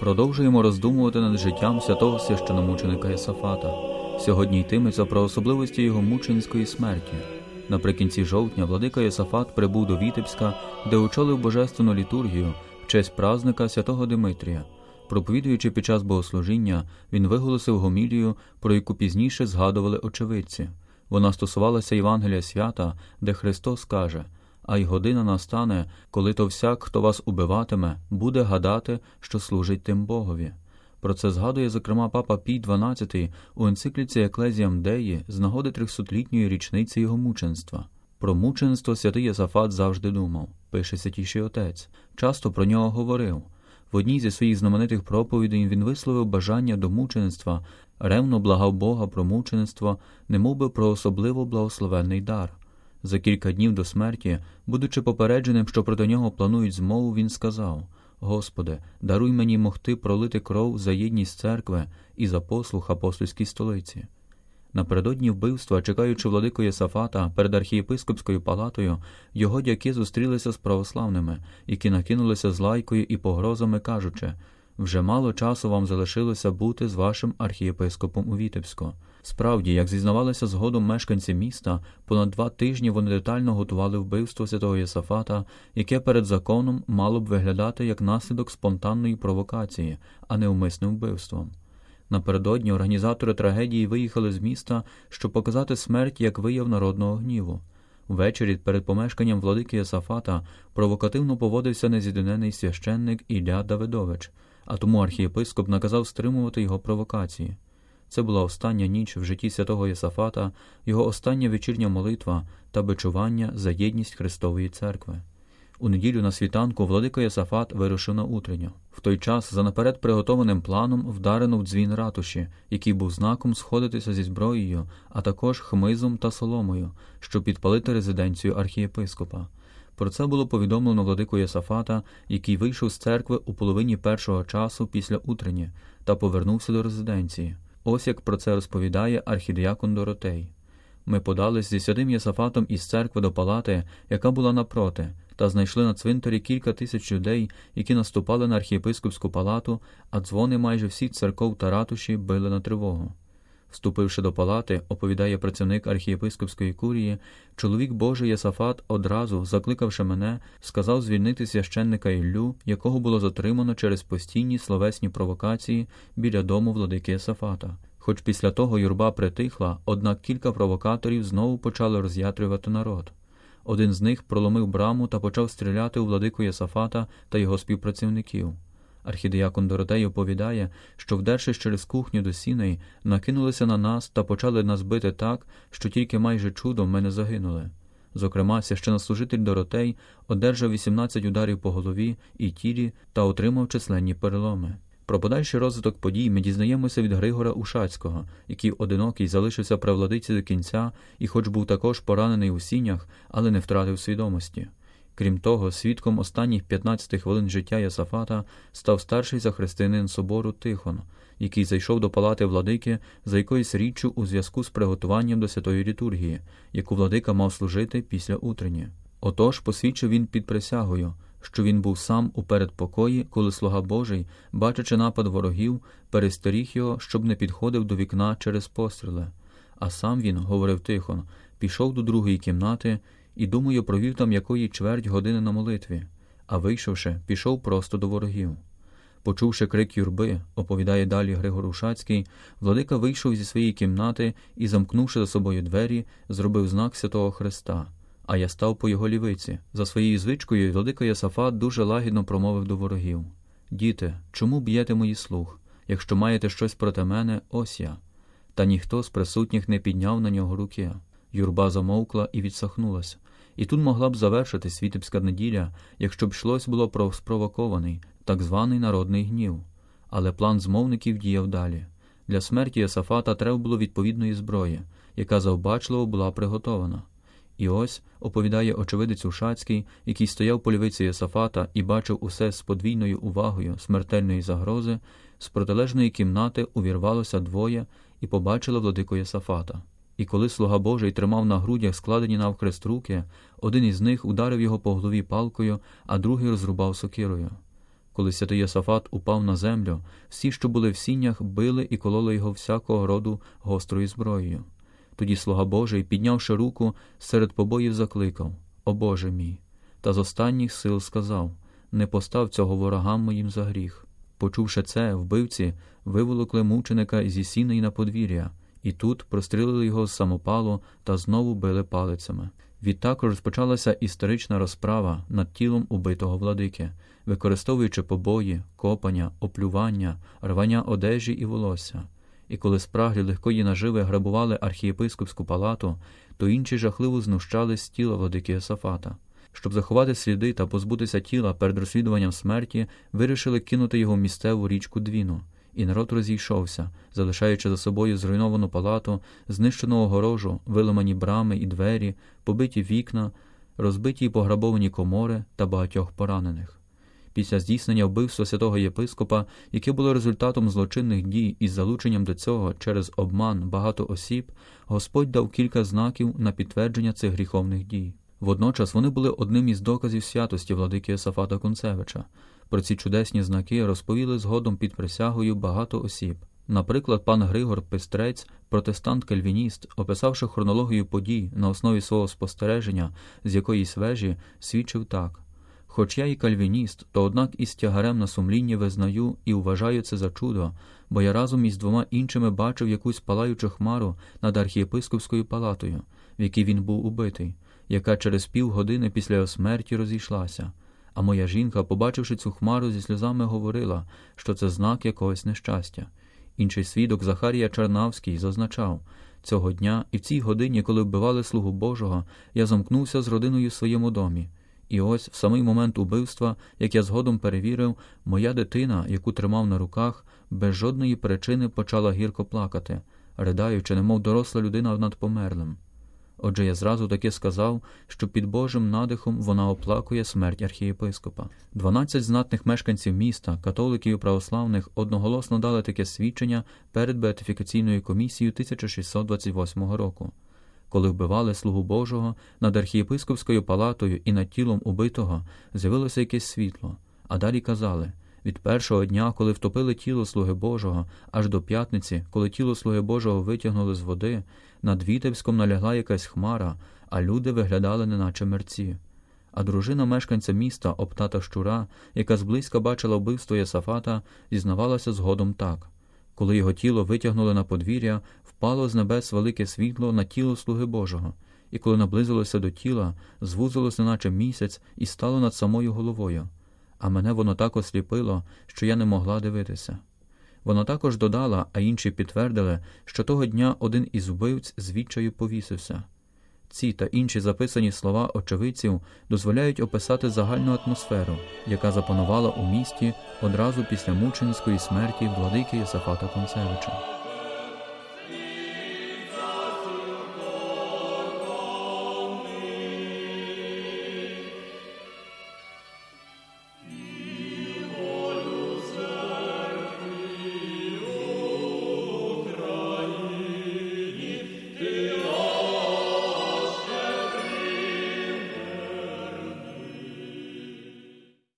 Продовжуємо роздумувати над життям святого священомученика Йосафата. Сьогодні йтиметься про особливості його мученської смерті. Наприкінці жовтня владика Йосафат прибув до Вітебська, де очолив божественну літургію в честь празника святого Димитрія. Проповідуючи під час богослужіння, він виголосив гомілію, про яку пізніше згадували очевидці. Вона стосувалася Євангелія свята, де Христос каже а й година настане, коли то всяк, хто вас убиватиме, буде гадати, що служить тим Богові. Про це згадує, зокрема, папа Пій XII у енцикліці Еклезіям Деї з нагоди трьохсотлітньої річниці його мученства. Про мученство святий Єсафат завжди думав, пише святіший отець, часто про нього говорив. В одній зі своїх знаменитих проповідей він висловив бажання до мучеництва, ревно благав Бога про мучеництво, немов би про особливо благословенний дар. За кілька днів до смерті, будучи попередженим, що проти нього планують змову, він сказав Господи, даруй мені могти пролити кров за єдність церкви і за послух апостольській столиці. Напередодні вбивства, чекаючи владику Йосафата перед архієпископською палатою, його дяки зустрілися з православними, які накинулися з лайкою і погрозами, кажучи вже мало часу вам залишилося бути з вашим архієпископом у Вітебську. Справді, як зізнавалися згодом мешканці міста, понад два тижні вони детально готували вбивство святого Йосафата, яке перед законом мало б виглядати як наслідок спонтанної провокації, а не умисним вбивством. Напередодні організатори трагедії виїхали з міста, щоб показати смерть як вияв народного гніву. Ввечері перед помешканням владики Йосафата провокативно поводився нез'єдинений священник Ілля Давидович, а тому архієпископ наказав стримувати його провокації. Це була остання ніч в житті святого Йосафата, його остання вечірня молитва та бичування за єдність Христової церкви. У неділю на світанку владика Йосафат вирушив на утренню. В той час, за наперед приготованим планом, вдарено в дзвін ратуші, який був знаком сходитися зі зброєю, а також хмизом та соломою, щоб підпалити резиденцію архієпископа. Про це було повідомлено владику Йосафата, який вийшов з церкви у половині першого часу після утрені та повернувся до резиденції. Ось як про це розповідає архідіакон Доротей. Ми подались зі святим Єсафатом із церкви до палати, яка була напроти, та знайшли на цвинтарі кілька тисяч людей, які наступали на архієпископську палату, а дзвони майже всіх церков та ратуші били на тривогу. Вступивши до палати, оповідає працівник архієпископської курії, чоловік Божий Єсафат одразу, закликавши мене, сказав звільнити священника Іллю, якого було затримано через постійні словесні провокації біля дому владики Йосафата. Хоч після того юрба притихла, однак кілька провокаторів знову почали роз'ятрювати народ. Один з них проломив браму та почав стріляти у владику Йосафата та його співпрацівників. Архідеякон Доротей оповідає, що, вдершись через кухню до сіней, накинулися на нас та почали нас бити так, що тільки майже чудом ми не загинули. Зокрема, священнослужитель Доротей одержав 18 ударів по голові і тілі та отримав численні переломи. Про подальший розвиток подій ми дізнаємося від Григора Ушацького, який одинокий залишився при владиці до кінця і, хоч був також поранений у сінях, але не втратив свідомості. Крім того, свідком останніх 15 хвилин життя Ясафата став старший захристиянин собору Тихон, який зайшов до палати владики за якоюсь річчю у зв'язку з приготуванням до святої літургії, яку владика мав служити після утрення. Отож посвідчив він під присягою, що він був сам у передпокої, коли слуга Божий, бачачи напад ворогів, перестеріг його, щоб не підходив до вікна через постріли. А сам він, говорив Тихон, пішов до другої кімнати і, думаю, провів там якої чверть години на молитві, а вийшовши, пішов просто до ворогів. Почувши крик юрби, оповідає далі Григор Ушацький, владика вийшов зі своєї кімнати і, замкнувши за собою двері, зробив знак святого Христа. А я став по його лівиці. За своєю звичкою, владика Ясафат дуже лагідно промовив до ворогів Діти, чому б'єте мої слух? Якщо маєте щось проти мене, ось я. Та ніхто з присутніх не підняв на нього руки. Юрба замовкла і відсахнулася. І тут могла б завершити світівська неділя, якщо б йшлось було про спровокований, так званий народний гнів. Але план змовників діяв далі. Для смерті Єсафата треба було відповідної зброї, яка завбачливо була приготована. І ось оповідає очевидець Ушацький, який стояв по лівиці Йосафата і бачив усе з подвійною увагою смертельної загрози, з протилежної кімнати увірвалося двоє і побачили владику Йосафата. І коли слуга Божий тримав на грудях складені навхрест руки, один із них ударив його по голові палкою, а другий розрубав сокирою. Коли святий Йосафат упав на землю, всі, що були в сінях, били і кололи його всякого роду гострою зброєю. Тоді слуга Божий, піднявши руку, серед побоїв закликав О Боже мій! Та з останніх сил сказав Не постав цього ворогам моїм за гріх. Почувши це, вбивці виволокли мученика зі сіней на подвір'я, і тут прострілили його з самопалу та знову били палицями. Відтак розпочалася історична розправа над тілом убитого владики, використовуючи побої, копання, оплювання, рвання одежі і волосся. І коли спраглі легкої наживи грабували архієпископську палату, то інші жахливо знущались з тіла владики Йосафата. Щоб заховати сліди та позбутися тіла перед розслідуванням смерті, вирішили кинути його в місцеву річку Двіну, і народ розійшовся, залишаючи за собою зруйновану палату, знищену огорожу, виламані брами і двері, побиті вікна, розбиті й пограбовані комори та багатьох поранених. Після здійснення вбивства святого єпископа, яке було результатом злочинних дій із залученням до цього через обман багато осіб, Господь дав кілька знаків на підтвердження цих гріховних дій. Водночас вони були одним із доказів святості владики Єсафата Концевича. Про ці чудесні знаки розповіли згодом під присягою багато осіб. Наприклад, пан Григор Пестрець, протестант-кальвініст, описавши хронологію подій на основі свого спостереження з якоїсь вежі, свідчив так. Хоч я і кальвініст, то однак із тягарем на сумлінні визнаю і вважаю це за чудо, бо я разом із двома іншими бачив якусь палаючу хмару над архієпископською палатою, в якій він був убитий, яка через півгодини після його смерті розійшлася. А моя жінка, побачивши цю хмару, зі сльозами говорила, що це знак якогось нещастя. Інший свідок Захарія Чернавський зазначав цього дня і в цій годині, коли вбивали слугу Божого, я замкнувся з родиною в своєму домі. І ось в самий момент убивства, як я згодом перевірив, моя дитина, яку тримав на руках, без жодної причини почала гірко плакати, ридаючи, немов доросла людина над померлим. Отже, я зразу таки сказав, що під Божим надихом вона оплакує смерть архієпископа. Дванадцять знатних мешканців міста, католиків і православних, одноголосно дали таке свідчення перед беатифікаційною комісією 1628 року. Коли вбивали слугу Божого, над архієпископською палатою і над тілом убитого з'явилося якесь світло, а далі казали від першого дня, коли втопили тіло слуги Божого, аж до п'ятниці, коли тіло слуги Божого витягнули з води, над Вітебськом налягла якась хмара, а люди виглядали, неначе мерці. А дружина мешканця міста, Оптата Щура, яка зблизька бачила вбивство Єсафата, зізнавалася згодом так коли його тіло витягнули на подвір'я, впало з небес велике світло на тіло слуги Божого, і коли наблизилося до тіла, звузилося, наче місяць, і стало над самою головою. А мене воно так осліпило, що я не могла дивитися. Вона також додала, а інші підтвердили, що того дня один із вбивць звідчаю повісився. Ці та інші записані слова очевидців дозволяють описати загальну атмосферу, яка запанувала у місті одразу після мученицької смерті владики Єсафата Концевича.